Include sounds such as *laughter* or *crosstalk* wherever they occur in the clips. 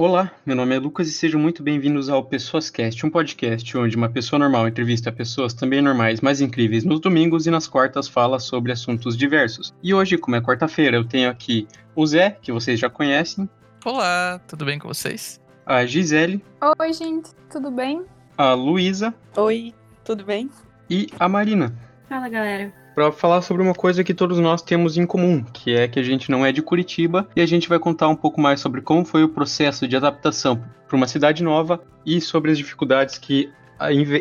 Olá, meu nome é Lucas e sejam muito bem-vindos ao Pessoas Cast, um podcast onde uma pessoa normal entrevista pessoas também normais, mas incríveis nos domingos e nas quartas fala sobre assuntos diversos. E hoje, como é quarta-feira, eu tenho aqui o Zé, que vocês já conhecem. Olá, tudo bem com vocês? A Gisele. Oi, gente, tudo bem? A Luísa. Oi, tudo bem? E a Marina. Fala, galera para falar sobre uma coisa que todos nós temos em comum, que é que a gente não é de Curitiba e a gente vai contar um pouco mais sobre como foi o processo de adaptação para uma cidade nova e sobre as dificuldades que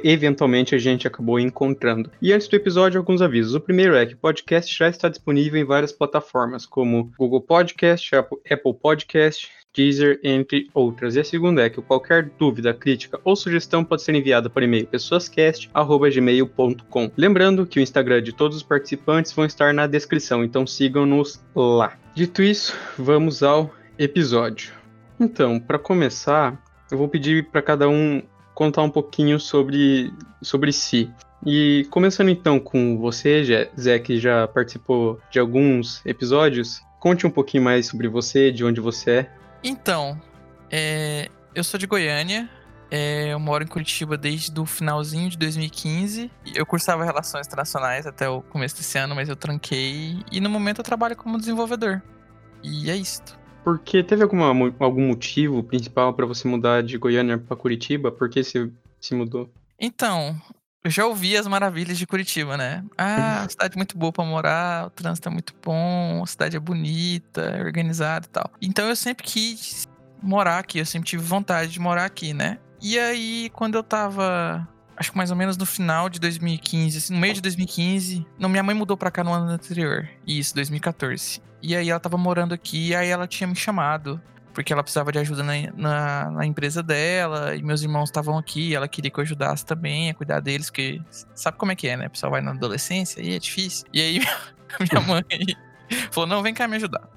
eventualmente a gente acabou encontrando. E antes do episódio, alguns avisos. O primeiro é que o podcast já está disponível em várias plataformas, como Google Podcast, Apple Podcast, Deezer, entre outras. E a segunda é que qualquer dúvida, crítica ou sugestão pode ser enviada por e-mail pessoascast.gmail.com. Lembrando que o Instagram de todos os participantes vão estar na descrição, então sigam-nos lá. Dito isso, vamos ao episódio. Então, para começar, eu vou pedir para cada um contar um pouquinho sobre, sobre si. E começando então com você, Zé, que já participou de alguns episódios, conte um pouquinho mais sobre você, de onde você é. Então, é, eu sou de Goiânia, é, eu moro em Curitiba desde o finalzinho de 2015. Eu cursava Relações Internacionais até o começo desse ano, mas eu tranquei. E no momento eu trabalho como desenvolvedor. E é isto. Porque teve alguma, algum motivo principal para você mudar de Goiânia para Curitiba? Por que você se mudou? Então, eu já ouvi as maravilhas de Curitiba, né? Ah, cidade muito boa para morar, o trânsito é muito bom, a cidade é bonita, é organizada e tal. Então eu sempre quis morar aqui, eu sempre tive vontade de morar aqui, né? E aí, quando eu tava acho que mais ou menos no final de 2015, assim, no meio de 2015. Não, minha mãe mudou pra cá no ano anterior. Isso, 2014. E aí ela tava morando aqui, e aí ela tinha me chamado porque ela precisava de ajuda na, na, na empresa dela, e meus irmãos estavam aqui, ela queria que eu ajudasse também a cuidar deles, porque sabe como é que é, né? O pessoal vai na adolescência e é difícil. E aí *laughs* minha mãe *laughs* falou: não, vem cá me ajudar.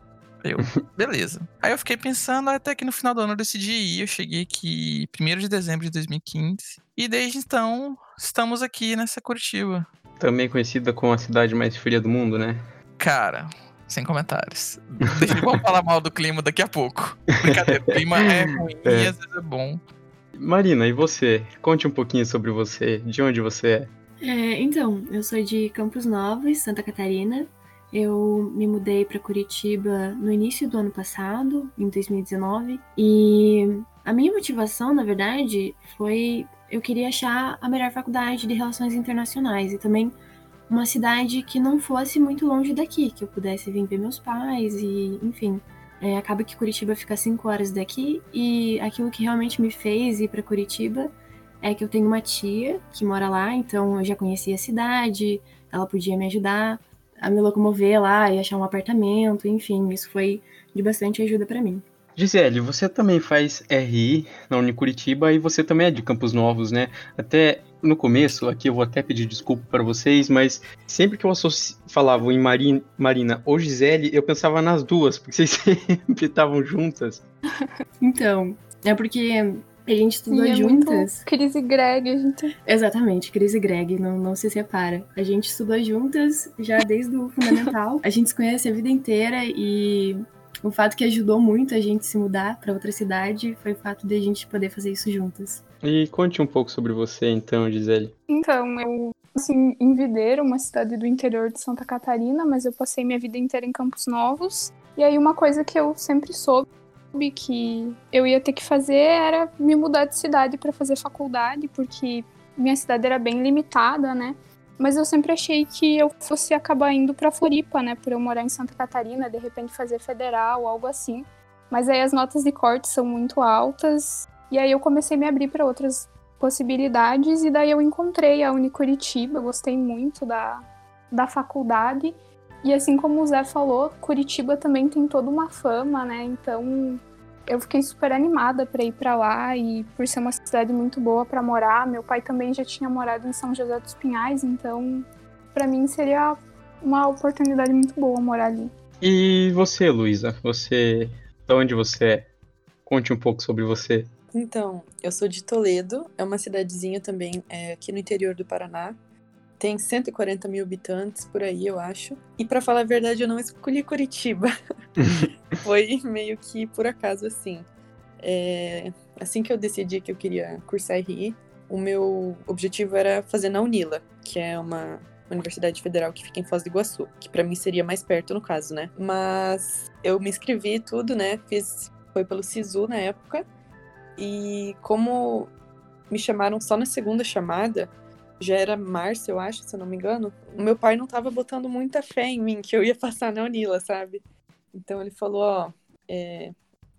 Eu, *laughs* beleza. Aí eu fiquei pensando, até que no final do ano eu decidi ir. Eu cheguei aqui 1 de dezembro de 2015. E desde então, estamos aqui nessa Curitiba. Também conhecida como a cidade mais fria do mundo, né? Cara, sem comentários. Deixa eu falar mal do clima daqui a pouco. Brincadeira, o clima é ruim é. e às vezes é bom. Marina, e você? Conte um pouquinho sobre você, de onde você é. é então, eu sou de Campos Novos, Santa Catarina. Eu me mudei para Curitiba no início do ano passado, em 2019, e a minha motivação, na verdade, foi eu queria achar a melhor faculdade de relações internacionais e também uma cidade que não fosse muito longe daqui, que eu pudesse vir ver meus pais e, enfim. É, acaba que Curitiba fica cinco horas daqui e aquilo que realmente me fez ir para Curitiba é que eu tenho uma tia que mora lá, então eu já conhecia a cidade, ela podia me ajudar a me locomover lá e achar um apartamento, enfim, isso foi de bastante ajuda para mim. Gisele, você também faz RI na Unicuritiba e você também é de Campos Novos, né? Até no começo, aqui eu vou até pedir desculpa para vocês, mas sempre que eu falava em Marin, Marina ou Gisele, eu pensava nas duas, porque vocês *laughs* sempre estavam juntas. *laughs* Então, é porque a gente estudou e é juntas. Cris e Greg, a gente. Exatamente, Cris e Greg, não, não se separa. A gente estudou juntas já desde o fundamental. *laughs* A gente se conhece a vida inteira e o fato que ajudou muito a gente se mudar para outra cidade foi o fato de a gente poder fazer isso juntas. E conte um pouco sobre você, então, Gisele. Então, eu assim, em Videiro, uma cidade do interior de Santa Catarina, mas eu passei minha vida inteira em Campos Novos. E aí uma coisa que eu sempre soube que eu ia ter que fazer era me mudar de cidade para fazer faculdade, porque minha cidade era bem limitada, né? Mas eu sempre achei que eu fosse acabar indo para Floripa, né? Por eu morar em Santa Catarina, de repente fazer federal, algo assim. Mas aí as notas de corte são muito altas. E aí eu comecei a me abrir para outras possibilidades. E daí eu encontrei a Unicuritiba, gostei muito da, da faculdade. E assim como o Zé falou, Curitiba também tem toda uma fama, né? Então eu fiquei super animada para ir para lá e por ser uma cidade muito boa para morar. Meu pai também já tinha morado em São José dos Pinhais, então para mim seria uma oportunidade muito boa morar ali. E você, Luísa? Você, de onde você é? Conte um pouco sobre você. Então, eu sou de Toledo, é uma cidadezinha também é, aqui no interior do Paraná. Tem 140 mil habitantes por aí, eu acho. E para falar a verdade, eu não escolhi Curitiba. *laughs* Foi meio que por acaso assim. é, assim que eu decidi que eu queria cursar RI, o meu objetivo era fazer na Unila, que é uma universidade federal que fica em Foz do Iguaçu, que para mim seria mais perto no caso, né? Mas eu me inscrevi tudo, né? Fiz foi pelo Sisu na época. E como me chamaram só na segunda chamada, já era março, eu acho, se eu não me engano. O meu pai não tava botando muita fé em mim que eu ia *laughs* passar na Unila, sabe? Então ele falou, ó, é,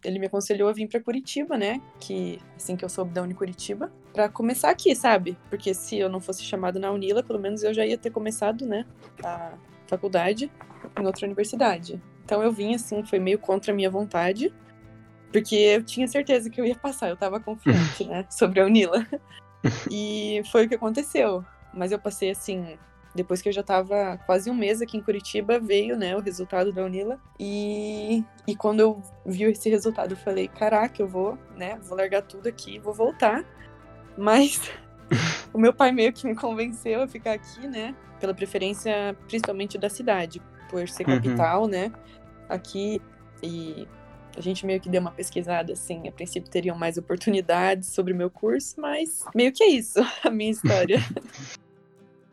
ele me aconselhou a vir para Curitiba, né? Que assim que eu soube da Unicuritiba, para começar aqui, sabe? Porque se eu não fosse chamado na Unila, pelo menos eu já ia ter começado, né, a faculdade em outra universidade. Então eu vim assim, foi meio contra a minha vontade, porque eu tinha certeza que eu ia passar, eu tava confiante, *laughs* né, sobre a Unila. E foi o que aconteceu. Mas eu passei assim, depois que eu já estava quase um mês aqui em Curitiba, veio, né, o resultado da Unila. E, e quando eu vi esse resultado, eu falei, caraca, eu vou, né, vou largar tudo aqui, vou voltar. Mas *laughs* o meu pai meio que me convenceu a ficar aqui, né, pela preferência principalmente da cidade, por ser Uhum. capital, né, aqui. E a gente meio que deu uma pesquisada, assim, a princípio teriam mais oportunidades sobre o meu curso, mas meio que é isso, *laughs* a minha história.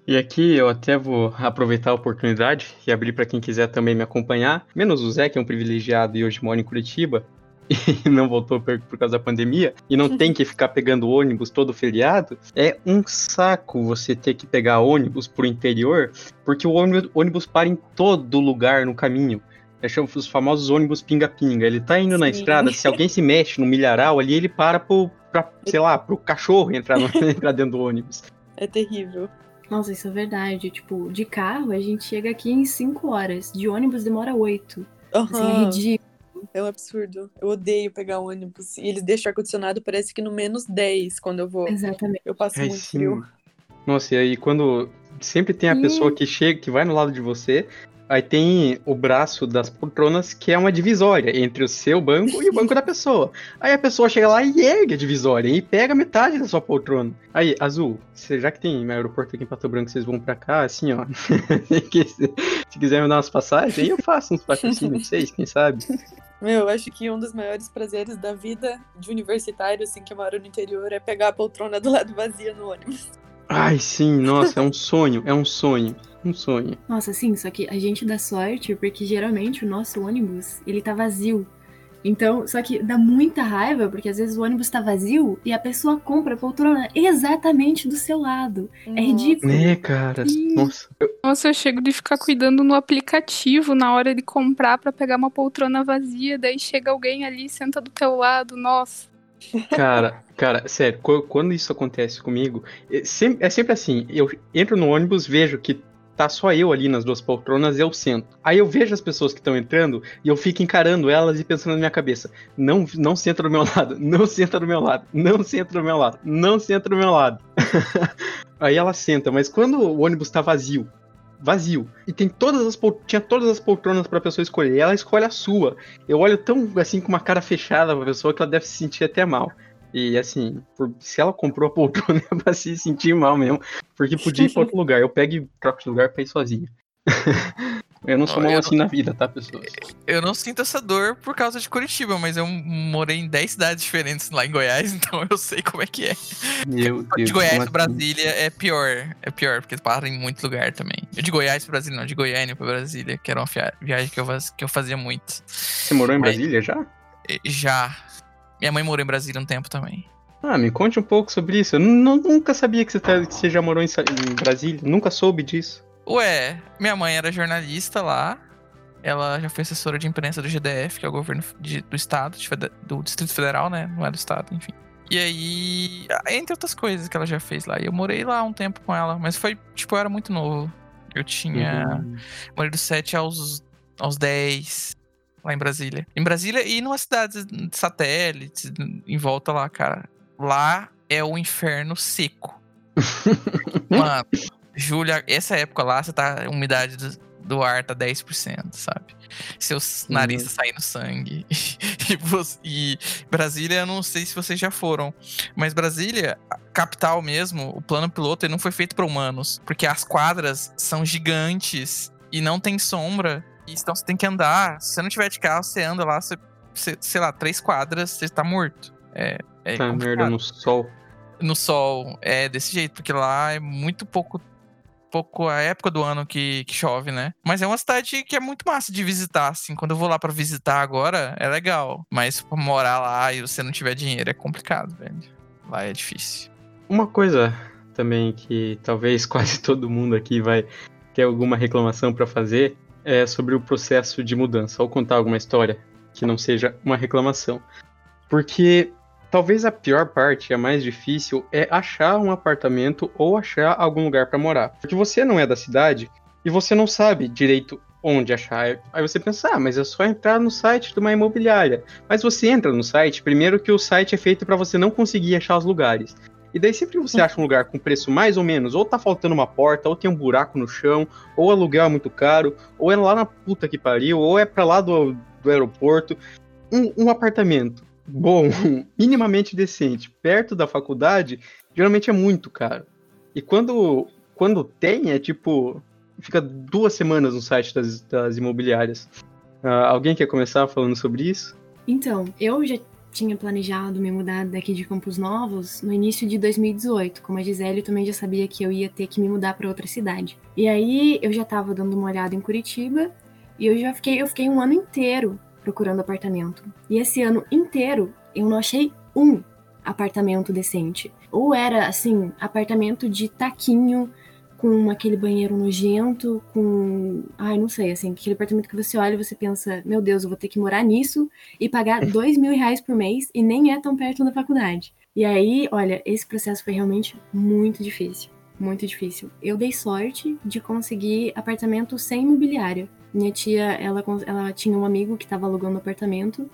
E aqui eu até vou aproveitar a oportunidade e abrir para quem quiser também me acompanhar. Menos o Zé, que é um privilegiado e hoje mora em Curitiba *laughs* e não voltou por, causa da pandemia e não tem que ficar pegando ônibus todo feriado. É um saco você ter que pegar ônibus pro interior, porque o ônibus, ônibus para em todo lugar no caminho. É chama os famosos ônibus pinga-pinga. Ele tá indo na Sim. estrada, se alguém se mexe no milharal ali, ele para pro, pra, sei lá, pro cachorro entrar, no- *laughs* entrar dentro do ônibus. É terrível. Nossa, isso é verdade. Tipo, de carro a gente chega aqui em 5 horas. De ônibus demora 8. Assim, é ridículo. É um absurdo. Eu odeio pegar ônibus. E eles deixam ar-condicionado, parece que no menos 10 quando eu vou. Exatamente. Eu passo Ai, muito sim. frio. Nossa, e aí quando sempre tem a pessoa que chega, que vai no lado de você, aí tem o braço das poltronas que é uma divisória entre o seu banco e o banco da pessoa. Aí a pessoa chega lá e ergue a divisória e pega metade da sua poltrona. Aí, Azul, já que tem aeroporto aqui em Pato Branco, vocês vão pra cá, assim, ó. *laughs* se quiser me dar umas passagens, aí eu faço uns patrocínios pra vocês, quem sabe? Meu, eu acho que um dos maiores prazeres da vida de universitário, assim, que eu moro no interior, é pegar a poltrona do lado vazia no ônibus. Ai, sim, nossa, é um sonho, é um sonho, um sonho. Nossa, sim, só que a gente dá sorte porque geralmente o nosso ônibus, ele tá vazio. Então, só que dá muita raiva porque às vezes o ônibus tá vazio e a pessoa compra a poltrona exatamente do seu lado. É ridículo. Né, cara? Nossa. Nossa, eu chego de ficar cuidando no aplicativo na hora de comprar pra pegar uma poltrona vazia, daí chega alguém ali e senta do teu lado. Nossa. Cara, cara, sério, qu- quando isso acontece comigo, é sempre, é sempre assim, eu entro no ônibus, vejo que tá só eu ali nas duas poltronas, eu sento. Aí eu vejo as pessoas que estão entrando e eu fico encarando elas e pensando na minha cabeça, não, não senta do meu lado, *laughs* não senta do meu lado, não senta do meu lado, não senta do meu lado. *laughs* Aí ela senta, mas quando o ônibus tá vazio, vazio, e tem todas as tinha todas as poltronas pra pessoa escolher, ela escolhe a sua. Eu olho tão assim com uma cara fechada pra pessoa que ela deve se sentir até mal. E assim, por- se ela comprou a poltrona *laughs* é pra se sentir mal mesmo. Porque podia ir pra *laughs* outro lugar. Eu pego e troco de lugar pra ir sozinho. *laughs* eu não sou mal assim na vida, tá, pessoas? Eu não sinto essa dor por causa de Curitiba, mas eu morei em 10 cidades diferentes lá em Goiás, *laughs* então eu sei como é que é. Meu Deus. De Goiás como pra assim? Brasília é pior. É pior, porque param em muito lugar também. Eu de Goiás pra Brasília, não, de Goiânia pra Brasília, que era uma viagem que eu, que eu fazia muito. Você morou em Mas- Brasília já? E- Já. Minha mãe morou em Brasília um tempo também. Ah, me conte um pouco sobre isso. Eu nu- nunca sabia que você, tá- que você já morou em, em Brasília. Nunca soube disso. Ué, minha mãe era jornalista lá. Ela já foi assessora de imprensa do GDF, que é o governo de- do estado, de do Distrito Federal, né? Não é do estado, enfim. E aí, entre outras coisas que ela já fez lá. E eu morei lá um tempo com ela, mas foi, tipo, eu era muito novo. Eu tinha. Uhum. Morei dos 7 aos, aos 10, lá em Brasília. Em Brasília e numas cidades satélites, em volta lá, cara. Lá é o inferno seco. *laughs* Mano, Júlia, essa época lá, você tá. A umidade do, do ar tá 10%, sabe? Seus nariz tá saindo sangue. *laughs* e, você- e Brasília, eu não sei se vocês já foram, mas Brasília, capital mesmo, o plano piloto, ele não foi feito para humanos. Porque as quadras são gigantes e não tem sombra. e Então você tem que andar. Se você não tiver de carro, você anda lá, você sei, sei lá, três quadras, você tá morto. É, é tá merda no sol. no sol. É desse jeito, porque lá é muito pouco pouco a época do ano que, que chove, né? Mas é uma cidade que é muito massa de visitar, assim. Quando eu vou lá pra visitar agora, é legal. Mas pra morar lá e você não tiver dinheiro é complicado, velho. Lá é difícil. Uma coisa também que talvez *laughs* quase todo mundo aqui vai ter alguma reclamação pra fazer é sobre o processo de mudança. Ou contar alguma história que não seja uma reclamação. Porque talvez a pior parte, a mais difícil, é achar um apartamento ou achar algum lugar pra morar. Porque você não é da cidade e você não sabe direito onde achar. Aí você pensa, ah, mas é só entrar no site de uma imobiliária. Mas você entra no site, primeiro que o site é feito pra você não conseguir achar os lugares. E daí sempre que você acha um lugar com preço mais ou menos, ou tá faltando uma porta, ou tem um buraco no chão, ou o aluguel é muito caro, ou é lá na puta que pariu, ou é pra lá do, do aeroporto. Um, um apartamento bom, *laughs* minimamente decente, perto da faculdade, geralmente é muito caro. E quando, quando tem, é tipo. Fica duas semanas no site das, das imobiliárias. Ah, alguém quer começar falando sobre isso? Então, eu já tinha planejado me mudar daqui de Campos Novos no início de 2018. Como a Gisele, eu também já sabia que eu ia ter que me mudar para outra cidade. E aí eu já estava dando uma olhada em Curitiba e eu já fiquei, eu fiquei um ano inteiro procurando apartamento. E esse ano inteiro eu não achei um apartamento decente. Ou era assim, apartamento de taquinho com aquele banheiro nojento, com. Ai, não sei, assim, aquele apartamento que você olha e você pensa, meu Deus, eu vou ter que morar nisso e pagar *laughs* dois mil reais por mês e nem é tão perto da faculdade. E aí, olha, esse processo foi realmente muito difícil. Muito difícil. Eu dei sorte de conseguir apartamento sem imobiliária. Minha tia, ela, ela tinha um amigo que estava alugando apartamento,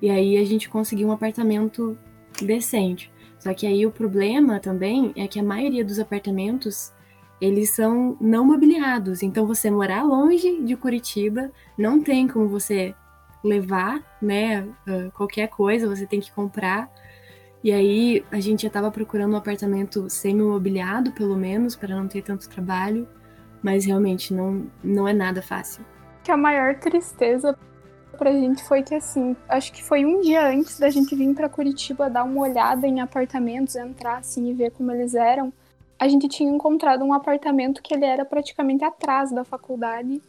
e aí a gente conseguiu um apartamento decente. Só que aí o problema também é que a maioria dos apartamentos eles são não mobiliados. Então você morar longe de Curitiba não tem como você levar, né, qualquer coisa, você tem que comprar. E aí a gente já estava procurando um apartamento semi-mobiliado, pelo menos, para não ter tanto trabalho, mas realmente não, não é nada fácil. Que a maior tristeza pra gente foi que assim, acho que foi um dia antes da gente vir para Curitiba dar uma olhada em apartamentos, entrar assim e ver como eles eram a gente tinha encontrado um apartamento que ele era praticamente atrás da faculdade.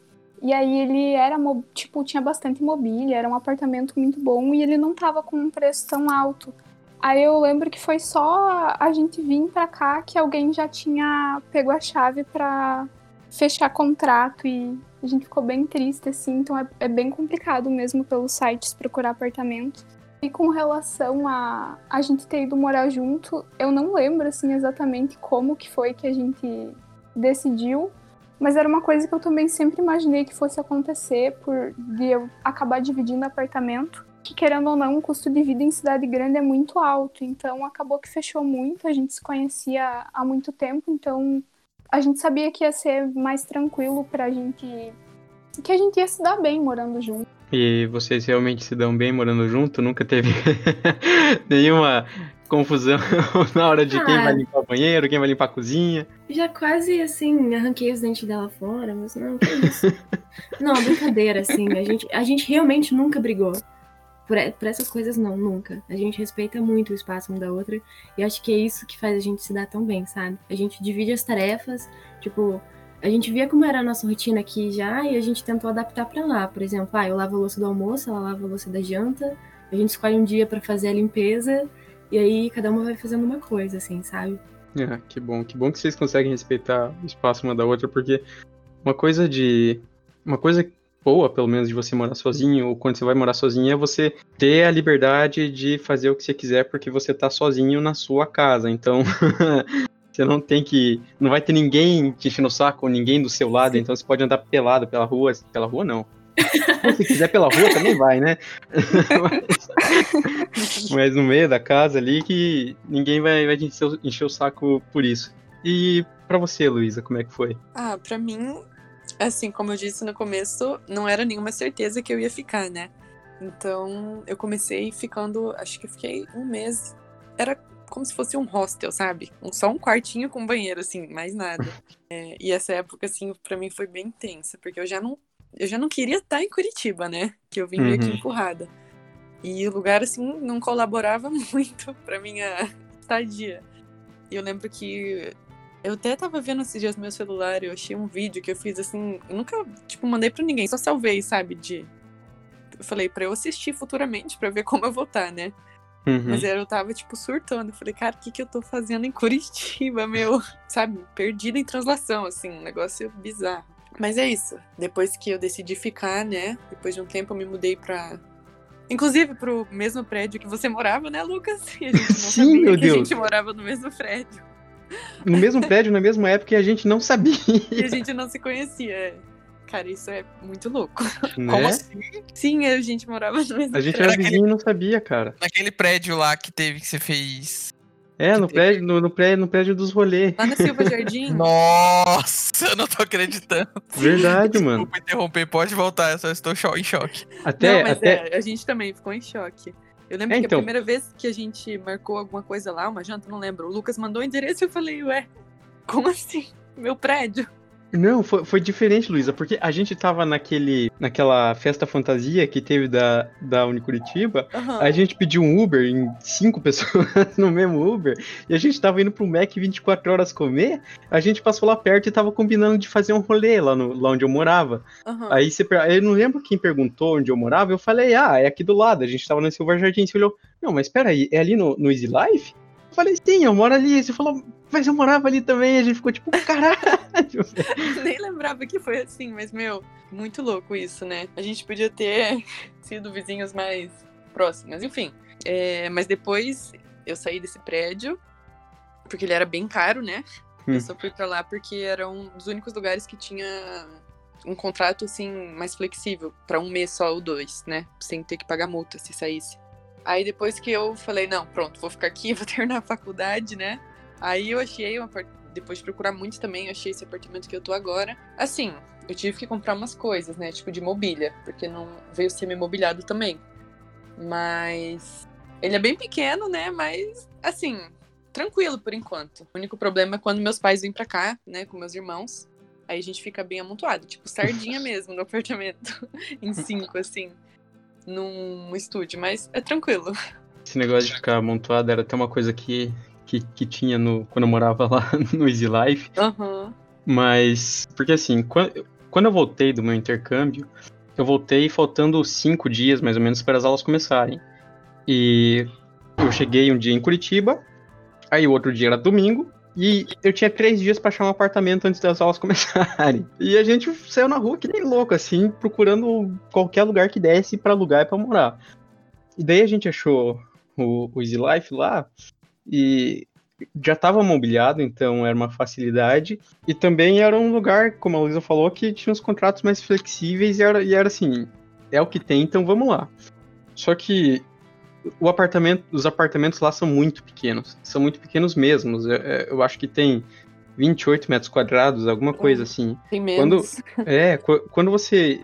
E aí ele era, tipo, tinha bastante mobília, era um apartamento muito bom e ele não tava com um preço tão alto. Aí eu lembro que foi só a gente vir pra cá que alguém já tinha pego a chave pra fechar contrato e a gente ficou bem triste, assim, então é, é bem complicado mesmo pelos sites procurar apartamento. E com relação a a gente ter ido morar junto, eu não lembro assim exatamente como que foi que a gente decidiu, mas era uma coisa que eu também sempre imaginei que fosse acontecer por de eu acabar dividindo apartamento. Que querendo ou não, o custo de vida em cidade grande é muito alto, então acabou que fechou muito, a gente se conhecia há muito tempo, então a gente sabia que ia ser mais tranquilo pra gente que a gente ia se dar bem morando junto. E vocês realmente se dão bem morando junto? Nunca teve *laughs* nenhuma confusão *laughs* na hora de ah, quem vai limpar o banheiro, quem vai limpar a cozinha? Já quase, assim, arranquei os dentes dela fora, mas não, que isso. *laughs* não, brincadeira, assim, a gente, a gente realmente nunca brigou. Por, por, essas coisas, não, nunca. A gente respeita muito o espaço uma da outra. E acho que é isso que faz a gente se dar tão bem, sabe? A gente divide as tarefas, tipo, a gente via como era a nossa rotina aqui já e a gente tentou adaptar para lá. Por exemplo, ah, eu lavo a louça do almoço, ela lava a louça da janta, a gente escolhe um dia para fazer a limpeza e aí cada uma vai fazendo uma coisa, assim, sabe? É, que bom, que bom que vocês conseguem respeitar o espaço uma da outra, porque uma coisa de. Uma coisa boa, pelo menos, de você morar sozinho, ou quando você vai morar sozinho, é você ter a liberdade de fazer o que você quiser, porque você tá sozinho na sua casa. Então, *laughs* Você não tem que. Não vai ter ninguém te enchendo o saco, ninguém do seu lado, Sim. então você pode andar pelado pela rua. Pela rua, não. *laughs* Se quiser pela rua, também vai, né? mas, *laughs* mas, no meio da casa ali que ninguém vai, vai te encher, encher o saco por isso. E para você, Luísa, como é que foi? Ah, para mim, assim, como eu disse no começo, não era nenhuma certeza que eu ia ficar, né? Então, eu comecei ficando, acho que fiquei um mês. Era como se fosse um hostel, sabe? Só um quartinho com banheiro, assim, mais nada. *laughs* É, e essa época, assim, para mim foi bem tensa, porque eu já não, eu já não queria estar em Curitiba, né? Que eu vim uhum. aqui empurrada. E o lugar, assim, não colaborava *laughs* muito pra minha estadia. E eu lembro que eu até tava vendo esses dias no meu celular, eu achei um vídeo que eu fiz assim, eu nunca, tipo, mandei pra ninguém, só salvei, sabe, de... Eu falei pra eu assistir futuramente, pra ver como eu vou estar, né? Uhum. Mas eu tava, tipo, surtando. Eu falei, cara, o que que eu tô fazendo em Curitiba, meu? *laughs* Sabe, perdida em translação, assim, um negócio bizarro. Mas é isso. Depois que eu decidi ficar, né? Depois de um tempo eu me mudei pra... Inclusive pro mesmo prédio que você morava, né, Lucas? *laughs* E a gente não Sim, sabia meu que a Deus. gente morava no mesmo prédio. No mesmo prédio, na mesma época, e a gente não sabia. E a gente não se conhecia. Cara, isso é muito louco. né? Como assim? Sim, a gente morava no mesmo A gente prédio. era vizinho e não sabia, cara. Naquele prédio lá que teve que você fez. É, no prédio, no, no prédio, no prédio dos rolês. Lá na Silva Jardim. *laughs* Nossa, eu não tô acreditando. Verdade, mano. Desculpa interromper, pode voltar, eu só estou em choque. Até, não, mas até, é, a gente também ficou em choque. Eu lembro É, que então. a primeira vez que a gente marcou alguma coisa lá, uma janta, não lembro. O Lucas mandou o endereço e eu falei, ué, como assim? Meu prédio? Não, foi, foi diferente, Luísa, porque a gente tava naquele, naquela festa fantasia que teve da, da Unicuritiba, Aham. a gente pediu um Uber em cinco *laughs* pessoas no mesmo Uber, e a gente tava indo pro Mac 24 horas comer, a gente passou lá perto e tava combinando de fazer um rolê lá, no, lá onde eu morava. aham. Aí você, eu não lembro quem perguntou onde eu morava, eu falei, ah, é aqui do lado, a gente tava no Silver Jardim, você olhou, não, mas peraí, é ali no, no Easy Life? Falei, sim, eu moro ali, você falou, mas eu morava ali também, a gente ficou tipo, caralho. *laughs* Nem lembrava que foi assim, mas, meu, muito louco isso, né? A gente podia ter *laughs* sido vizinhos mais próximos, enfim. É, mas depois eu saí desse prédio, porque ele era bem caro, né? Hum. Eu só fui pra lá porque era um dos únicos lugares que tinha um contrato, assim, mais flexível, pra um mês só ou dois, né? Sem ter que pagar multa se saísse. Aí depois que eu falei, não, pronto, vou ficar aqui, *laughs* vou terminar a faculdade, né? Aí eu achei, um apart- depois de procurar muito também, eu achei esse apartamento que eu tô agora. Assim, eu tive que comprar umas coisas, né? Tipo de mobília, porque não veio semi-mobiliado também. Mas ele é bem pequeno, né? Mas, assim, tranquilo por enquanto. O único problema é quando meus pais vêm pra cá, né, com meus irmãos. Aí a gente fica bem amontoado, tipo sardinha *laughs* mesmo no apartamento, *laughs* em cinco, assim, num estúdio, mas é tranquilo. Esse negócio de ficar amontoado era até uma coisa que, que, que tinha no, quando eu morava lá *laughs* no Easy Life. Aham. Mas, porque assim, quando, quando eu voltei do meu intercâmbio, eu voltei faltando cinco dias mais ou menos para as aulas começarem. E eu cheguei um dia em Curitiba, aí o outro dia era domingo, e eu tinha três dias para achar um apartamento antes das aulas *laughs* começarem. E a gente saiu na rua que nem louco, assim, procurando qualquer lugar que desse para alugar e para morar. E daí a gente achou o, o Easy Life lá, e já estava mobiliado, então era uma facilidade. E também era um lugar, como a Luísa falou, que tinha os contratos mais flexíveis e era, e era assim, é o que tem, então vamos lá. Só que o apartamento, os apartamentos lá são muito pequenos, são muito pequenos mesmos. Eu, eu acho que tem 28 metros quadrados, alguma coisa assim. Tem menos. É, qu- quando você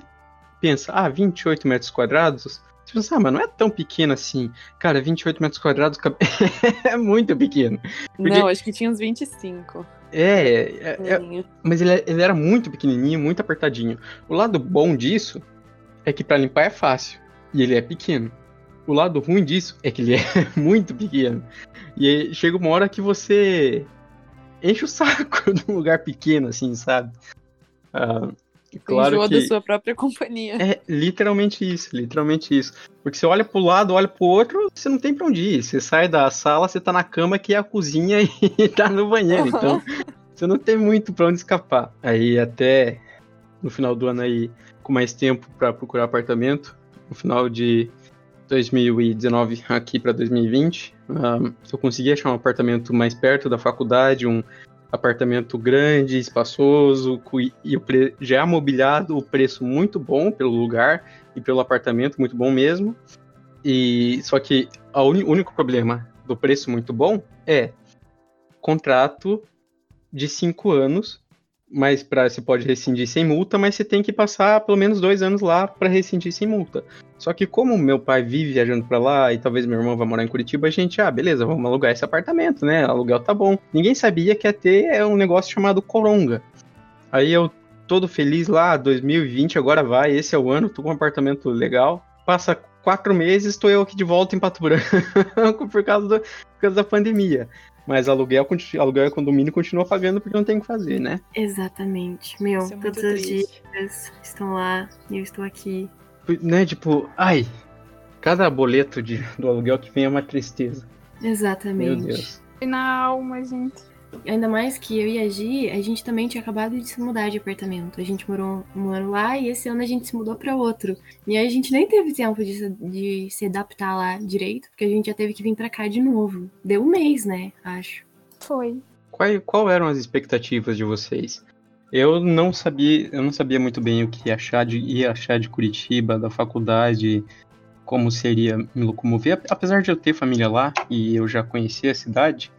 pensa, ah, 28 metros quadrados, você pensa, ah, mas não é tão pequeno assim. Cara, 28 metros quadrados *laughs* é muito pequeno. porque- Não, acho que tinha uns 25. É, é, é- mas ele, é- ele era muito pequenininho, muito apertadinho. O lado bom disso é que pra limpar é fácil e ele é pequeno. O lado ruim disso é que ele *laughs* é muito pequeno. E aí chega uma hora que você enche o saco *laughs* de um lugar pequeno, assim, sabe? Ah, claro Enjoa que da sua própria companhia. é literalmente isso, literalmente isso. Porque você olha pro lado, olha pro outro, você não tem pra onde ir. Você sai da sala, você tá na cama que é a cozinha *laughs* e tá no banheiro. Então, você não tem muito pra onde escapar. Aí até no final do ano aí, com mais tempo pra procurar apartamento, no final de 2019 aqui pra 2020, ah, eu consegui achar um apartamento mais perto da faculdade, um apartamento grande, espaçoso, e já mobiliado, o preço muito bom pelo lugar e pelo apartamento, muito bom mesmo. E só que o único problema do preço muito bom é contrato de cinco anos, mas para você pode rescindir sem multa, mas você tem que passar pelo menos dois anos lá para rescindir sem multa. Só que como meu pai vive viajando para lá e talvez meu irmão vá morar em Curitiba, a gente, ah, beleza, vamos alugar esse apartamento, né? Aluguel tá bom. Ninguém sabia que ia ter é, um negócio chamado Coronga. Aí eu todo feliz lá, 2020 agora vai, esse é o ano, tô com um apartamento legal. Passa quatro meses estou eu aqui de volta em Pato Branco *laughs* por causa, do, por causa da pandemia. Mas aluguel, aluguel e condomínio continua pagando porque não tem o que fazer, né? Exatamente. Meu, é todos os dias estão lá e eu estou aqui. Né, tipo, ai, cada boleto de, do aluguel que vem é uma tristeza. Exatamente. Meu Deus. Na alma, gente. Ainda mais que eu e a Gi, a gente também tinha acabado de se mudar de apartamento. A gente morou um ano lá e esse ano a gente se mudou para outro. E aí a gente nem teve tempo de, de se adaptar lá direito, porque a gente já teve que vir para cá de novo. Deu um mês, né? Acho. Foi. Qual, qual eram as expectativas de vocês? Eu não sabia, eu não sabia muito bem o que achar de ia achar de Curitiba, da faculdade, como seria me locomover, apesar de eu ter família lá e eu já conhecia a cidade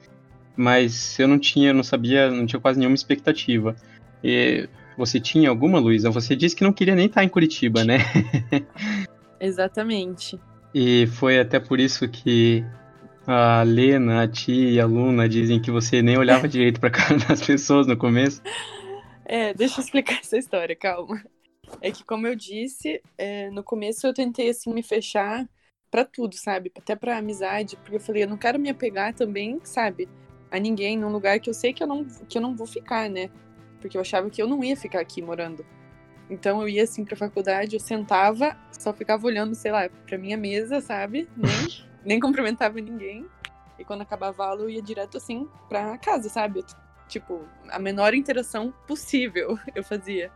mas eu não tinha, não sabia, não tinha quase nenhuma expectativa. E você tinha alguma, Luísa? Você disse que não queria nem estar em Curitiba, né? *laughs* Exatamente. E foi até por isso que a Lena, a tia e a Luna dizem que você nem olhava *laughs* direito para cara das pessoas no começo. É, deixa eu explicar *laughs* essa história, calma. É que, como eu disse, é, no começo eu tentei, assim, me fechar para tudo, sabe? Até pra amizade, porque eu falei, eu não quero me apegar também, sabe? A ninguém num lugar que eu sei que eu não, que eu não vou ficar, né? Porque eu achava que eu não ia ficar aqui morando. Então eu ia assim pra faculdade, eu sentava, só ficava olhando, sei lá, pra minha mesa, sabe? Nem, *laughs* nem cumprimentava ninguém. E quando acabava a aula, eu ia direto assim pra casa, sabe? Tipo, a menor interação possível *laughs* eu fazia.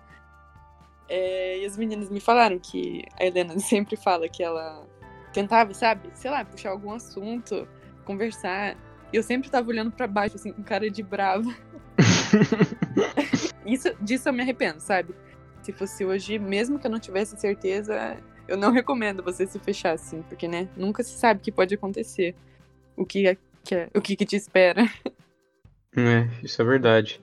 É, e as meninas me falaram que a Helena *laughs* sempre fala que ela tentava, sabe? Sei lá, puxar algum assunto, conversar. E eu sempre tava olhando para baixo, assim, com cara de brava. *laughs* Isso, disso eu me arrependo, sabe? Se fosse hoje, mesmo que eu não tivesse certeza, eu não recomendo você se fechar assim, porque, né, nunca se sabe o que pode acontecer. O que, é, que é, o que, que te espera. É, isso é verdade.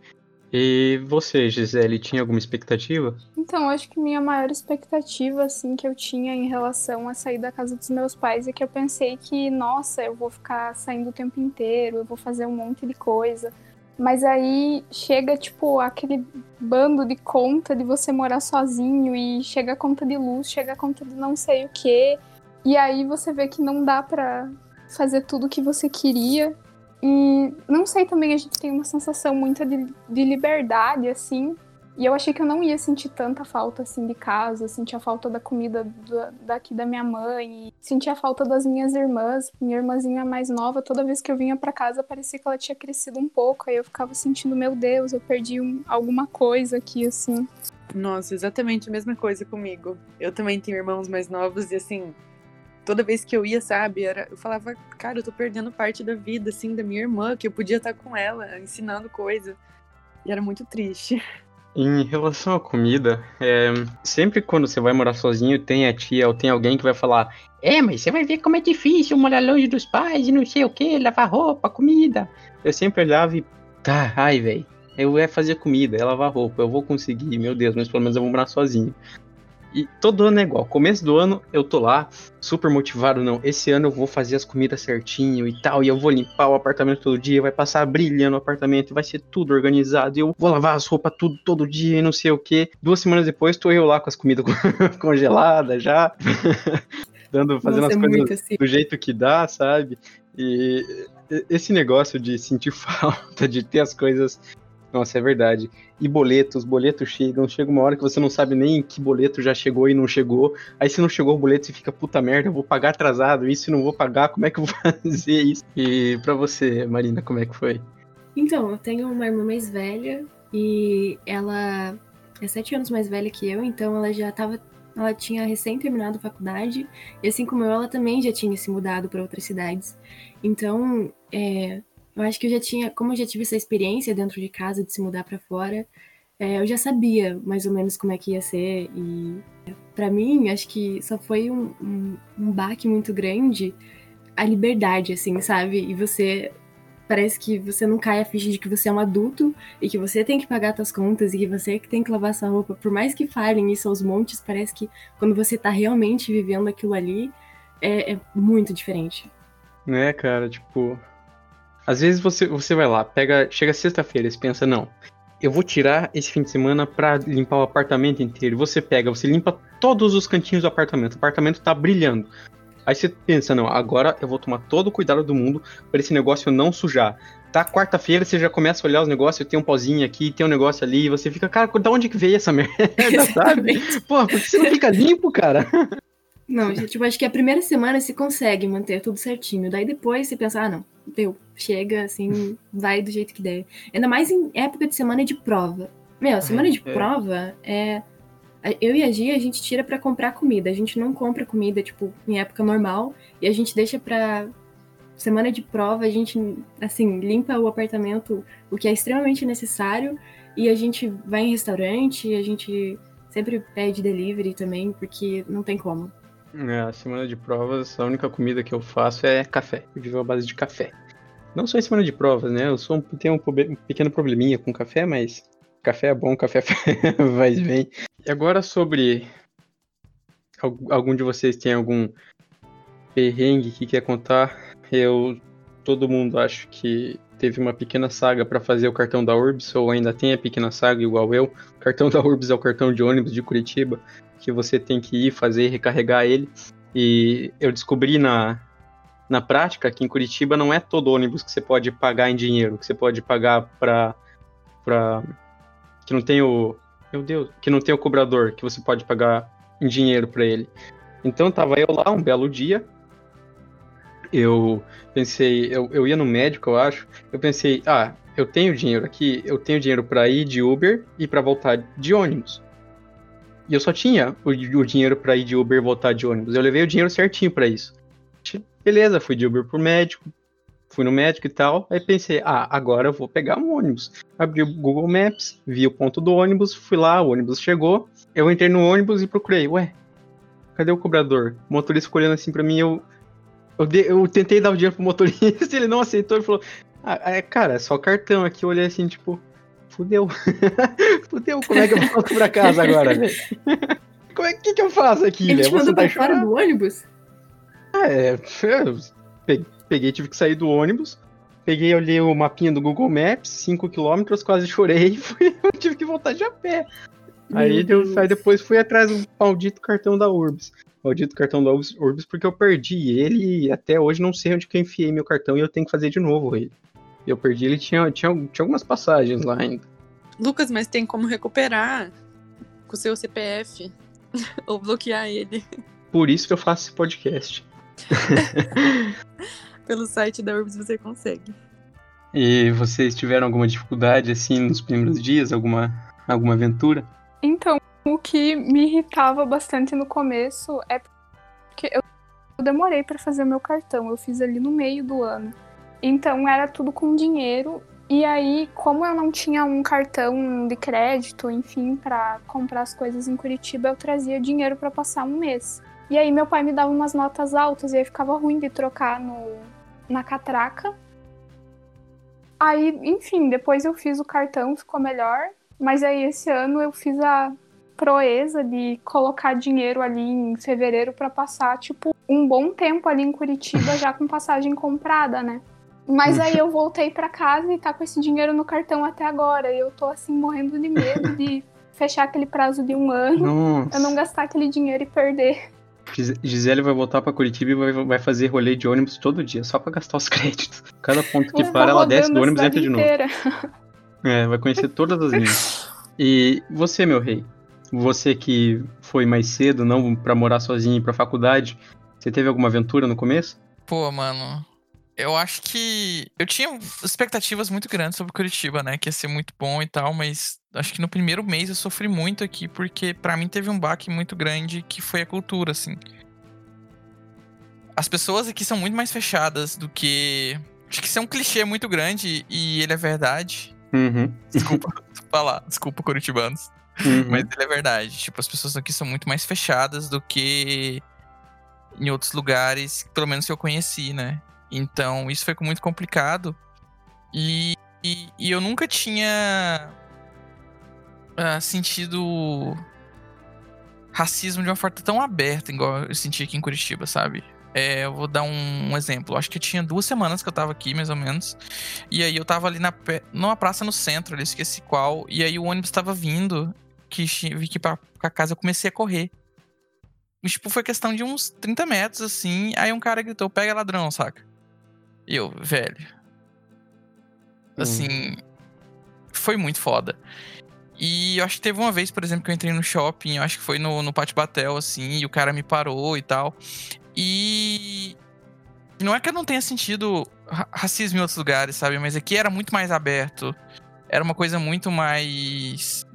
E você, Gisele, tinha alguma expectativa? Então, acho que minha maior expectativa, assim, que eu tinha em relação a sair da casa dos meus pais é que eu pensei que, nossa, eu vou ficar saindo o tempo inteiro, eu vou fazer um monte de coisa. Mas aí chega, tipo, aquele bando de conta de você morar sozinho e chega a conta de luz, chega a conta de não sei o quê. E aí você vê que não dá pra fazer tudo o que você queria. E não sei também, a gente tem uma sensação muito de, de liberdade, assim. E eu achei que eu não ia sentir tanta falta, assim, de casa. Sentia falta da comida do, daqui da minha mãe. Sentia falta das minhas irmãs. Minha irmãzinha mais nova, toda vez que eu vinha para casa, parecia que ela tinha crescido um pouco. Aí eu ficava sentindo, meu Deus, eu perdi um, alguma coisa aqui, assim. Nossa, exatamente a mesma coisa comigo. Eu também tenho irmãos mais novos e, assim, toda vez que eu ia, sabe, era, eu falava, cara, eu tô perdendo parte da vida, assim, da minha irmã, que eu podia estar com ela, ensinando coisa. E era muito triste. *laughs* Em relação à comida, é, sempre quando você vai morar sozinho, tem a tia ou tem alguém que vai falar: É, mas você vai ver como é difícil morar longe dos pais e não sei o que, lavar roupa, comida. Eu sempre olhava e, tá, ai, velho, eu ia fazer comida, ia lavar roupa, eu vou conseguir, meu Deus, mas pelo menos eu vou morar sozinho. E todo ano é igual. Começo do ano eu tô lá, super motivado, não. Esse ano eu vou fazer as comidas certinho e tal. E eu vou limpar o apartamento todo dia, vai passar brilhando o apartamento, vai ser tudo organizado. E eu vou lavar as roupas tudo todo dia e não sei o que. Duas semanas depois tô eu lá com as comidas *laughs* congeladas já. *laughs* Dando, fazendo Nossa, as é coisas assim. do jeito que dá, sabe? E esse negócio de sentir *laughs* falta, de ter as coisas nossa, é verdade. E boletos, boletos chegam, chega uma hora que você não sabe nem que boleto já chegou e não chegou. Aí se não chegou o boleto, você fica, puta merda, eu vou pagar atrasado, isso não vou pagar, como é que eu vou *laughs* fazer isso? E pra você, Marina, como é que foi? Então, eu tenho uma irmã mais velha e ela é sete anos mais velha que eu, então ela já tava. Ela tinha recém terminado a faculdade, e assim como eu, ela também já tinha se mudado para outras cidades. Então, é, eu acho que eu já tinha, como eu já tive essa experiência dentro de casa de se mudar para fora, é, eu já sabia mais ou menos como é que ia ser. E para mim, acho que só foi um, um, um baque muito grande a liberdade, assim, sabe? E você parece que você não cai a ficha de que você é um adulto e que você tem que pagar suas contas e que você que tem que lavar sua roupa. Por mais que falem isso aos montes, parece que quando você tá realmente vivendo aquilo ali, é, é muito diferente. Né, cara? Tipo, às vezes você, você vai lá, pega, chega sexta-feira e pensa, não, eu vou tirar esse fim de semana pra limpar o apartamento inteiro. Você pega, você limpa todos os cantinhos do apartamento. O apartamento tá brilhando. Aí você pensa, não, agora eu vou tomar todo o cuidado do mundo para esse negócio não sujar. Tá quarta-feira, você já começa a olhar os negócios, tem um pozinho aqui, tem um negócio ali, e você fica, cara, da onde que veio essa merda, *laughs* sabe? Pô, por que você não fica limpo, cara? Não, gente, tipo, acho que a primeira semana se consegue manter tudo certinho. Daí depois você pensa, ah, não, deu, chega, assim, vai do jeito que der. Ainda mais em época de semana de prova. Meu, semana de é. prova é. Eu e a Gia, a gente tira pra comprar comida. A gente não compra comida, tipo, em época normal. E a gente deixa pra. Semana de prova, a gente, assim, limpa o apartamento, o que é extremamente necessário. E a gente vai em restaurante, a gente sempre pede delivery também, porque não tem como. É, a semana de provas, a única comida que eu faço é café. Eu vivo à base de café. Não só em semana de provas, né? Eu sou um, tenho um, pequeno probleminha com café, mas café é bom, café *laughs* e vem. E agora sobre. al- Algum de vocês tem algum perrengue que quer contar? Eu. Todo mundo acho que teve uma pequena saga para fazer o cartão da Urbs, ou ainda tem a pequena saga igual eu. O cartão *laughs* da Urbs é o cartão de ônibus de Curitiba, que você tem que ir fazer recarregar ele. E eu descobri na, na prática que em Curitiba não é todo ônibus que você pode pagar em dinheiro, que você pode pagar para para que não tem o meu Deus, que não tem o cobrador, que você pode pagar em dinheiro para ele. Então tava eu lá um belo dia. Eu pensei, eu, eu ia no médico, eu acho. Eu pensei, ah, eu tenho dinheiro aqui, eu tenho dinheiro para ir de Uber e para voltar de ônibus. E eu só tinha o, o dinheiro para ir de Uber e voltar de ônibus. Eu levei o dinheiro certinho para isso. Beleza, fui de Uber pro médico, fui no médico e tal. Aí pensei, ah, agora eu vou pegar um ônibus. Abri o Google Maps, vi o ponto do ônibus, fui lá, o ônibus chegou. Eu entrei no ônibus e procurei, ué, cadê o cobrador? O motorista olhando assim pra mim, eu. Eu, dei- eu tentei dar o dinheiro pro motorista, *laughs* ele não aceitou, ele falou, ah, é, cara, é só cartão aqui. Eu olhei assim, tipo, fudeu. *laughs* fudeu, como é que eu volto pra casa agora, velho? *laughs* Como é que, que eu faço aqui, Ele velho? te mandou pra e fora do ônibus? Ah, é. Peguei, tive que sair do ônibus. Peguei, olhei o mapinha do Google Maps, 5km, quase chorei *laughs* e fui, eu tive que voltar de a pé. Aí, deu, aí depois fui atrás do maldito cartão da Urbs. Maldito cartão da Urbs, porque eu perdi ele e até hoje não sei onde que eu enfiei meu cartão e eu tenho que fazer de novo ele. Eu perdi ele, tinha, tinha, tinha algumas passagens lá ainda. Lucas, mas tem como recuperar com o seu CPF *laughs* ou bloquear ele Por isso que eu faço esse podcast. *laughs* pelo site da Urbs, você consegue. E vocês tiveram alguma dificuldade assim nos primeiros dias? Alguma, alguma aventura? Então, o que me irritava bastante no começo é porque eu demorei pra fazer meu cartão. Eu fiz ali no meio do ano. Então era tudo com dinheiro. E aí, como eu não tinha um cartão de crédito, enfim, pra comprar as coisas em Curitiba, eu trazia dinheiro pra passar um mês. E aí meu pai me dava umas notas altas e aí ficava ruim de trocar no, na catraca. Aí, enfim, depois eu fiz o cartão, ficou melhor. Mas aí esse ano eu fiz a proeza de colocar dinheiro ali em fevereiro pra passar, tipo, um bom tempo ali em Curitiba *laughs* já com passagem comprada, né? Mas *laughs* aí eu voltei pra casa e tá com esse dinheiro no cartão até agora. E eu tô assim morrendo de medo de *laughs* fechar aquele prazo de um ano, Nossa. eu não gastar aquele dinheiro e perder. Gis- Gisele vai voltar pra Curitiba e vai, vai fazer rolê de ônibus todo dia, só pra gastar os *laughs* créditos. Cada ponto que para, ela desce do ônibus e entra de novo. inteira. É, vai conhecer todas as linhas. E você, meu rei? Você que foi mais cedo, não pra morar sozinho e ir pra faculdade, você teve alguma aventura no começo? Pô, mano. Eu acho que. Eu tinha expectativas muito grandes sobre Curitiba, né? Que ia ser muito bom e tal, mas acho que no primeiro mês eu sofri muito aqui, porque pra mim teve um baque muito grande que foi a cultura, assim. As pessoas aqui são muito mais fechadas do que. Acho que isso é um clichê muito grande e ele é verdade. Uhum. Desculpa *laughs* falar, desculpa, curitibanos. uhum. Mas ele é verdade. Tipo, as pessoas aqui são muito mais fechadas do que em outros lugares, pelo menos que eu conheci, né? Então, isso foi muito complicado. E, e, e eu nunca tinha ah, sentido racismo de uma forma tão aberta, igual eu senti aqui em Curitiba, sabe? É, eu vou dar um, exemplo. Acho que tinha duas semanas que eu tava aqui, mais ou menos. E aí eu tava ali na, numa praça no centro, ali, esqueci qual. E aí o ônibus tava vindo, que vi que pra, pra casa eu comecei a correr. E, tipo, foi questão de uns 30 metros, assim. Aí um cara gritou, pega ladrão, saca? E eu, velho. Assim. Hum. Foi muito foda. E eu acho que teve uma vez, por exemplo, que eu entrei no shopping, eu acho que foi no, no Pátio Batel, assim, e o cara me parou e tal. E. Não é que eu não tenha sentido racismo em outros lugares, sabe? Mas aqui era muito mais aberto. Era uma coisa muito mais.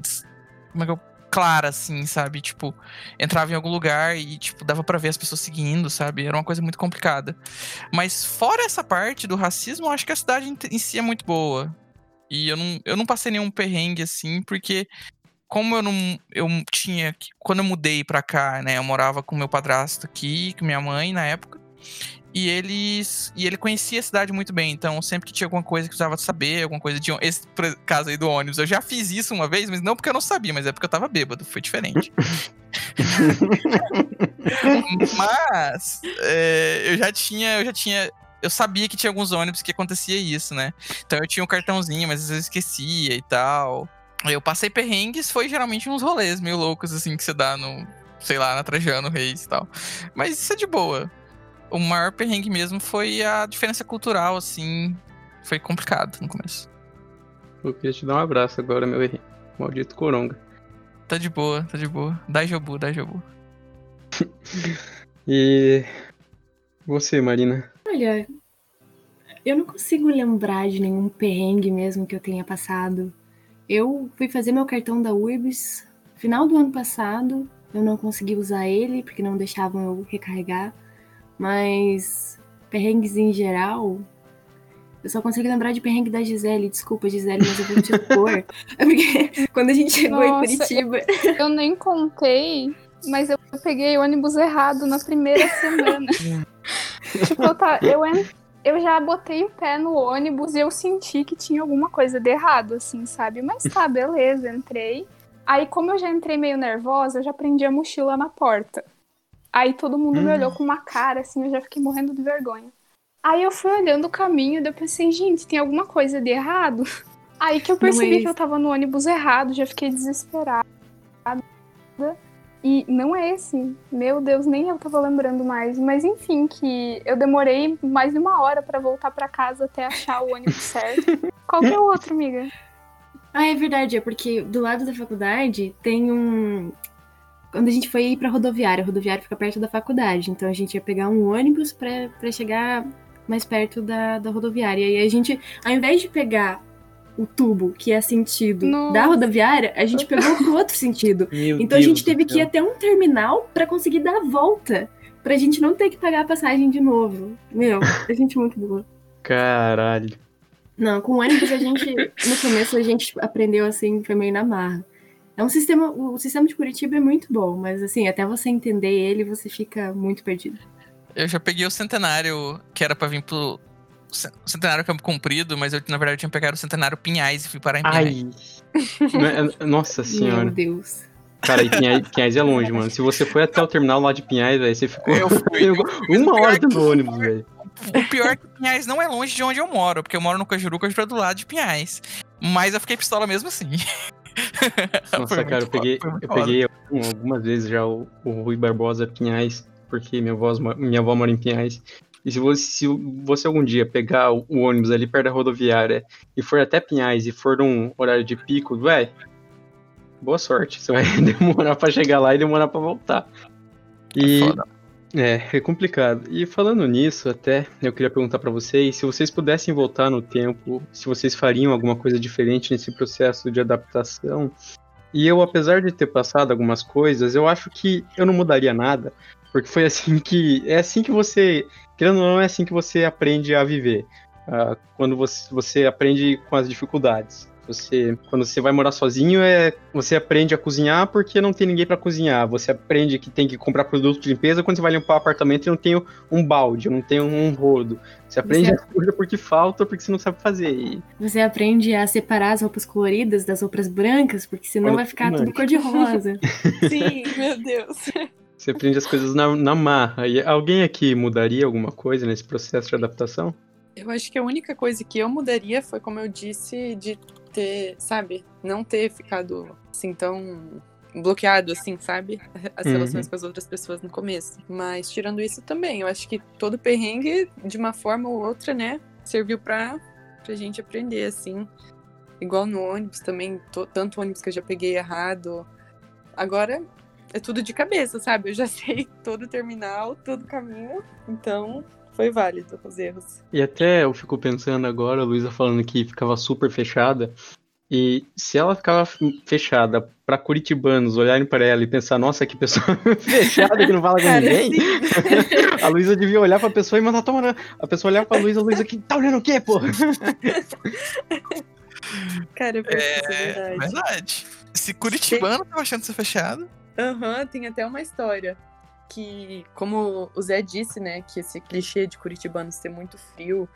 Como é que eu clara, assim, sabe? Tipo, entrava em algum lugar e, tipo, dava para ver as pessoas seguindo, sabe? Era uma coisa muito complicada. Mas fora essa parte do racismo, eu acho que a cidade em si é muito boa. E eu não, eu não passei nenhum perrengue, assim, porque como eu não. Eu tinha. Quando eu mudei pra cá, né? Eu morava com meu padrasto aqui, com minha mãe na época. E eles. E ele conhecia a cidade muito bem. Então, sempre que tinha alguma coisa que precisava saber, alguma coisa de. Esse caso aí do ônibus, eu já fiz isso uma vez, mas não porque eu não sabia, mas é porque eu tava bêbado. Foi diferente. *laughs* mas. É, eu já tinha. Eu já tinha. Eu sabia que tinha alguns ônibus que acontecia isso, né? Então eu tinha um cartãozinho, mas às vezes eu esquecia e tal. Eu passei perrengues, foi geralmente uns rolês meio loucos, assim, que você dá no. Sei lá, na Trajano Reis e tal. Mas isso é de boa o maior perrengue mesmo foi a diferença cultural, assim. Foi complicado no começo. Eu queria te dar um abraço agora, meu erro. Maldito coronga. Tá de boa, tá de boa. Dá Jobu, dá Jobu. *laughs* e. Você, Marina? Olha, eu não consigo lembrar de nenhum perrengue mesmo que eu tenha passado. Eu fui fazer meu cartão da URBS final do ano passado. Eu não consegui usar ele porque não deixavam eu recarregar. Mas perrengues em geral, eu só consigo lembrar de perrengue da Gisele. Desculpa, Gisele, mas eu vou te pôr. É *laughs* porque quando a gente chegou Nossa, em Curitiba. Eu, eu, nem contei, mas eu peguei o ônibus errado na primeira semana. *laughs* tipo, eu, tá, eu, eu já botei o pé no ônibus e eu senti que tinha alguma coisa de errado, assim, sabe? Mas tá, beleza, entrei. Aí, como eu já entrei meio nervosa, eu já prendi a mochila na porta. Aí todo mundo hum. me olhou com uma cara, assim, eu já fiquei morrendo de vergonha. Aí eu fui olhando o caminho, e eu pensei, gente, tem alguma coisa de errado? *laughs* Aí que eu percebi é que eu tava no ônibus errado, já fiquei desesperada. E não é esse. Meu Deus, nem eu tava lembrando mais. Mas enfim, que eu demorei mais de uma hora para voltar para casa até achar o ônibus *laughs* certo. Qual que é o outro, amiga? Ah, é verdade, é porque do lado da faculdade tem um quando a gente foi ir pra rodoviária, a rodoviária fica perto da faculdade, então a gente ia pegar um ônibus para chegar mais perto da, da rodoviária. E aí a gente, ao invés de pegar o tubo que é sentido Nossa. da rodoviária, a gente pegou pro outro sentido. *laughs* Meu então Deus a gente teve que ir até um terminal para conseguir dar a volta, pra gente não ter que pagar a passagem de novo. Meu, a gente é muito boa. Caralho. Não, com o ônibus a gente, no começo a gente aprendeu assim, foi meio na marra. É um sistema, o sistema de Curitiba é muito bom, mas assim, até você entender ele, você fica muito perdido. Eu já peguei o centenário que era para vir pro centenário Campo Comprido, mas eu na verdade tinha pegado o centenário Pinhais e fui parar em Pinhais. Ai. *laughs* É, nossa senhora. Meu Deus. Cara, e Pinhais, Pinhais é longe, mano. Se você foi até o terminal lá de Pinhais, aí você ficou eu fui, *laughs* uma hora do ônibus, velho. O pior é que Pinhais não é longe de onde eu moro, porque eu moro no Cajuru, Cajuru é do lado de Pinhais. Mas eu fiquei pistola mesmo assim. *laughs* *laughs* Nossa, cara, eu peguei, eu peguei algumas vezes já o, o Rui Barbosa Pinhais, porque minha, voz, minha avó mora em Pinhais. E se você, se você algum dia pegar o, o, ônibus ali perto da rodoviária e for até Pinhais e for num horário de pico, vai, boa sorte. Você vai *laughs* demorar para chegar lá e demorar para voltar. E é, é, é complicado. E falando nisso, até eu queria perguntar para vocês se vocês pudessem voltar no tempo, se vocês fariam alguma coisa diferente nesse processo de adaptação. E eu, apesar de ter passado algumas coisas, eu acho que eu não mudaria nada, porque foi assim que é assim que você, querendo ou não, é assim que você aprende a viver. Uh, quando você, você aprende com as dificuldades. Você, quando você vai morar sozinho, é você aprende a cozinhar porque não tem ninguém para cozinhar. Você aprende que tem que comprar produto de limpeza quando você vai limpar o apartamento e não tem um balde, não tem um rodo. Você aprende você... a coisa porque falta, porque você não sabe fazer. E... Você aprende a separar as roupas coloridas das roupas brancas, porque senão Olha, vai ficar tudo cor de rosa. *laughs* Sim, meu Deus. Você aprende as coisas na, na marra. E alguém aqui mudaria alguma coisa nesse processo de adaptação? Eu acho que a única coisa que eu mudaria foi, como eu disse, de ter, sabe, não ter ficado assim tão bloqueado, assim, sabe? As Uhum. relações com as outras pessoas no começo. Mas tirando isso também, eu acho que todo perrengue, de uma forma ou outra, né, serviu pra, pra gente aprender, assim. Igual no ônibus também, to- tanto ônibus que eu já peguei errado. Agora é tudo de cabeça, sabe? Eu já *laughs* sei todo o terminal, todo o caminho. Então, foi válido os erros. E até eu fico pensando agora, a Luísa falando que ficava super fechada. E se ela ficava fechada pra curitibanos olharem pra ela e pensar, nossa, que pessoa *laughs* fechada que não fala com ninguém. *laughs* A Luísa devia olhar pra pessoa e mandar tomar. A pessoa olhar pra Luísa, Luísa, que tá olhando o quê, pô? *laughs* Cara, isso é É verdade. verdade. Se Curitibano tava achando ser fechado. Aham, tem até uma história que, como o Zé disse, né, que esse clichê de curitibano ser muito frio,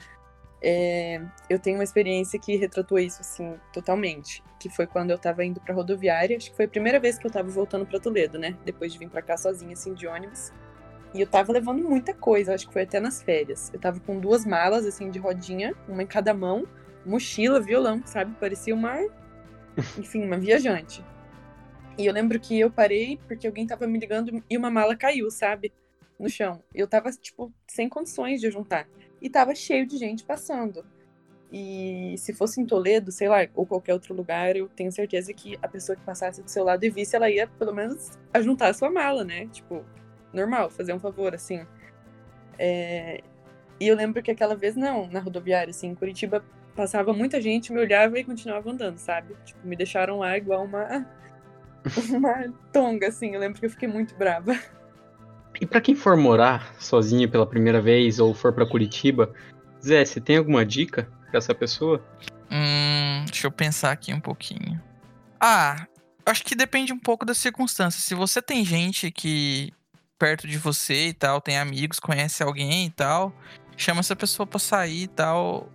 é, eu tenho uma experiência que retratou isso, assim, totalmente. Que foi quando eu tava indo pra rodoviária, acho que foi a primeira vez que eu tava voltando pra Toledo, né, depois de vir pra cá sozinha, assim, de ônibus. E eu tava levando muita coisa, acho que foi até nas férias. Eu tava com duas malas, assim, de rodinha, uma em cada mão, mochila, violão, sabe? Parecia uma, *laughs* enfim, uma viajante. E eu lembro que eu parei porque alguém tava me ligando e uma mala caiu, sabe? No chão. Eu tava, tipo, sem condições de juntar. E tava cheio de gente passando. E se fosse em Toledo, sei lá, ou qualquer outro lugar, eu tenho certeza que a pessoa que passasse do seu lado e visse, ela ia pelo menos ajuntar a sua mala, né? Tipo, normal, fazer um favor, assim. É, E eu lembro que aquela vez, não, na rodoviária, assim, em Curitiba, passava muita gente, me olhava e continuava andando, sabe? Tipo, me deixaram lá igual uma *laughs* uma tonga, assim. Eu lembro que eu fiquei muito brava. E pra quem for morar sozinho pela primeira vez ou for pra Curitiba, Zé, você tem alguma dica pra essa pessoa? Hum, deixa eu pensar aqui um pouquinho. Ah, acho que depende um pouco das circunstâncias. Se você tem gente que perto de você e tal, tem amigos, conhece alguém e tal, chama essa pessoa pra sair e tal.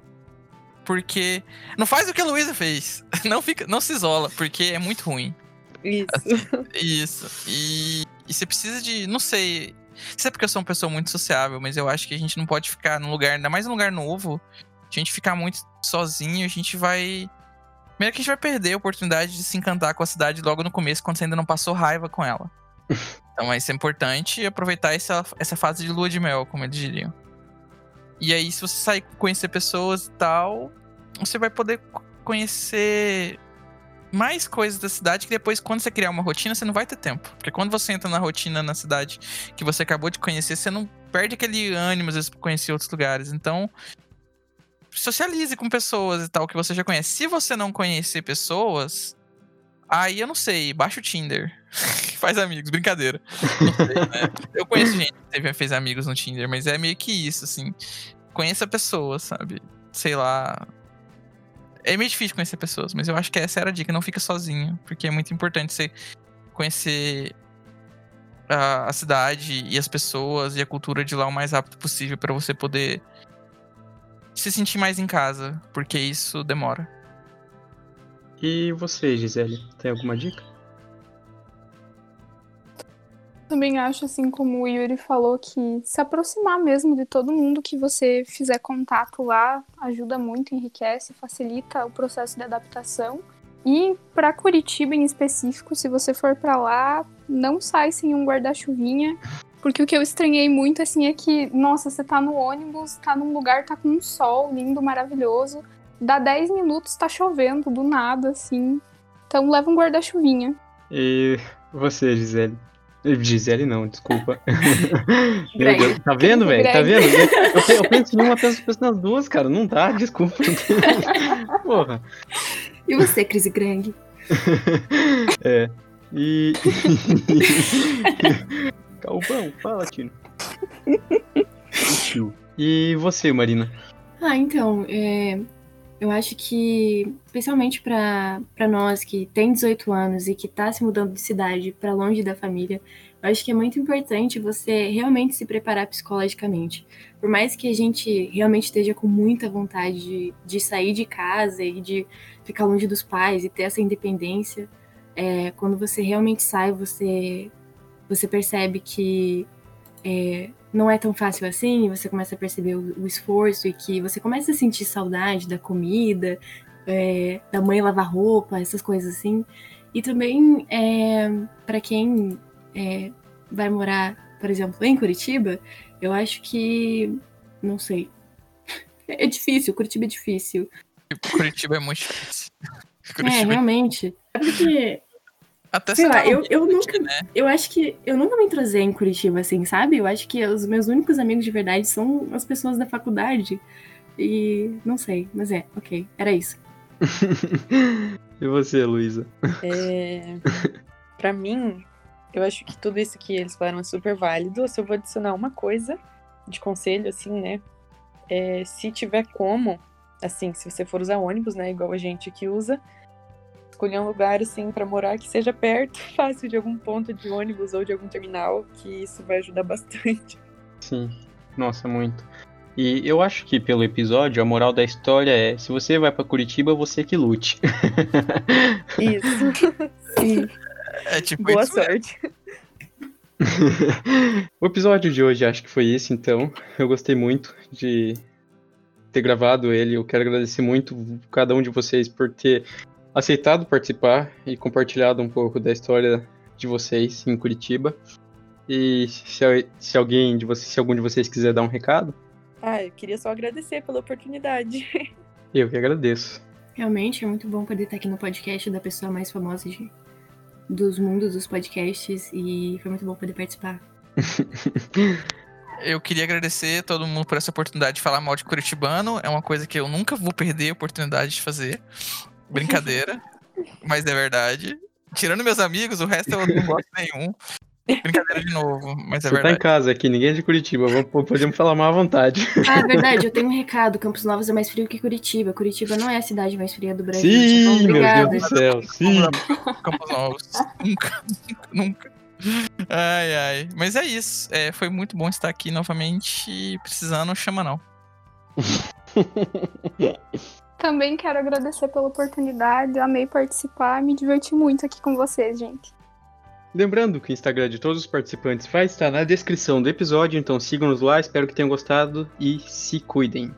Porque não faz o que a Luísa fez. *laughs* Não fica, não se isola, porque é muito ruim. Isso. *laughs* Isso. E, e você precisa de. Não sei. Isso é porque eu sou uma pessoa muito sociável, mas eu acho que a gente não pode ficar num lugar, ainda mais num lugar novo. A gente ficar muito sozinho, a gente vai. Primeiro que a gente vai perder a oportunidade de se encantar com a cidade logo no começo, quando você ainda não passou raiva com ela. *laughs* Então isso é importante aproveitar essa, essa fase de lua de mel, como eles diriam. E aí, se você sair conhecer pessoas e tal, você vai poder co- conhecer mais coisas da cidade que depois, quando você criar uma rotina, você não vai ter tempo. Porque quando você entra na rotina na cidade que você acabou de conhecer, você não perde aquele ânimo, às vezes, pra conhecer outros lugares. Então, socialize com pessoas e tal que você já conhece. Se você não conhecer pessoas, aí eu não sei, baixa o Tinder. *laughs* Faz amigos, brincadeira. Sei, né? Eu conheço gente que teve- fez amigos no Tinder, mas é meio que isso, assim. Conheça pessoas, sabe? Sei lá, é meio difícil conhecer pessoas, mas eu acho que essa era a dica, não fica sozinho, porque é muito importante você conhecer a, a cidade e as pessoas e a cultura de lá o mais rápido possível para você poder se sentir mais em casa, porque isso demora. E você, Gisele, tem alguma dica? Também acho, assim como o Yuri falou, que se aproximar mesmo de todo mundo que você fizer contato lá ajuda muito, enriquece, facilita o processo de adaptação. E para Curitiba em específico, se você for para lá, não sai sem um guarda-chuvinha. Porque o que eu estranhei muito, assim, é que, nossa, você tá no ônibus, tá num lugar, tá com um sol lindo, maravilhoso. Dá 10 minutos, tá chovendo, do nada, assim. Então leva um guarda-chuvinha. E você, Gisele? Gisele não, desculpa. *laughs* Meu Greg. Deus, tá vendo, velho? Tá Greg. vendo? Eu, eu penso em uma, penso, penso nas duas, cara. Não dá, desculpa. *laughs* Porra. E você, Cris Grang? *laughs* É. E. Calvão, fala. Tio. E você, Marina? Ah, então, é, eu acho que, especialmente para nós que tem 18 anos e que tá se mudando de cidade para longe da família, eu acho que é muito importante você realmente se preparar psicologicamente. Por mais que a gente realmente esteja com muita vontade de, de sair de casa e de ficar longe dos pais e ter essa independência, é, quando você realmente sai, você você percebe que é, não é tão fácil assim, você começa a perceber o, o, esforço e que você começa a sentir saudade da comida, é, da mãe lavar roupa, essas coisas assim. E também, é, para quem é, vai morar, por exemplo, em Curitiba, eu acho que. Não sei. *laughs* É difícil, Curitiba é difícil. Curitiba é muito difícil. Curitiba. É, realmente. É porque até Sei lá, eu, eu nunca. Né? Eu acho que eu nunca me entrosei em Curitiba, assim, sabe? Eu acho que os meus únicos amigos de verdade são as pessoas da faculdade. E não sei, mas é, ok. Era isso. *laughs* e você, Luísa? É... pra mim, eu acho que tudo isso que eles falaram é super válido. Eu só vou adicionar uma coisa de conselho, assim, né? É, se tiver como, assim, se você for usar ônibus, né? Igual a gente que usa, escolher um lugar assim para morar que seja perto, *laughs* fácil de algum ponto de ônibus ou de algum terminal, que isso vai ajudar bastante. Sim, nossa, muito. E eu acho que pelo episódio a moral da história é: se você vai para Curitiba, você que lute. *laughs* Isso. Sim. É tipo Boa isso sorte. *laughs* o episódio de hoje acho que foi esse, então. Eu gostei muito de ter gravado ele. Eu quero agradecer muito cada um de vocês por ter aceitado participar e compartilhado um pouco da história de vocês em Curitiba. E se, se alguém de vocês, se algum de vocês quiser dar um recado. Ah, eu queria só agradecer pela oportunidade. Eu que agradeço. Realmente é muito bom poder estar aqui no podcast da pessoa mais famosa de, dos mundos dos podcasts e foi muito bom poder participar. *laughs* eu queria agradecer a todo mundo por essa oportunidade de falar mal de Curitibano. É uma coisa que eu nunca vou perder a oportunidade de fazer. Brincadeira, mas é verdade. Tirando meus amigos, o resto eu não gosto nenhum. Brincadeira de novo, mas é Você verdade. tá em casa aqui, ninguém é de Curitiba, podemos falar mal à vontade. Ah, é verdade, eu tenho um recado. Campos Novos é mais frio que Curitiba. Curitiba não é a cidade mais fria do Brasil. Sim, então, meu Deus do céu, sim. Campos Novos. nunca, nunca, nunca. Ai, ai. Mas é isso. É, foi muito bom estar aqui novamente. Precisando, chama não. *laughs* Também quero agradecer pela oportunidade, amei participar, me diverti muito aqui com vocês, gente. Lembrando que o Instagram de todos os participantes vai estar na descrição do episódio, então sigam-nos lá, espero que tenham gostado e se cuidem.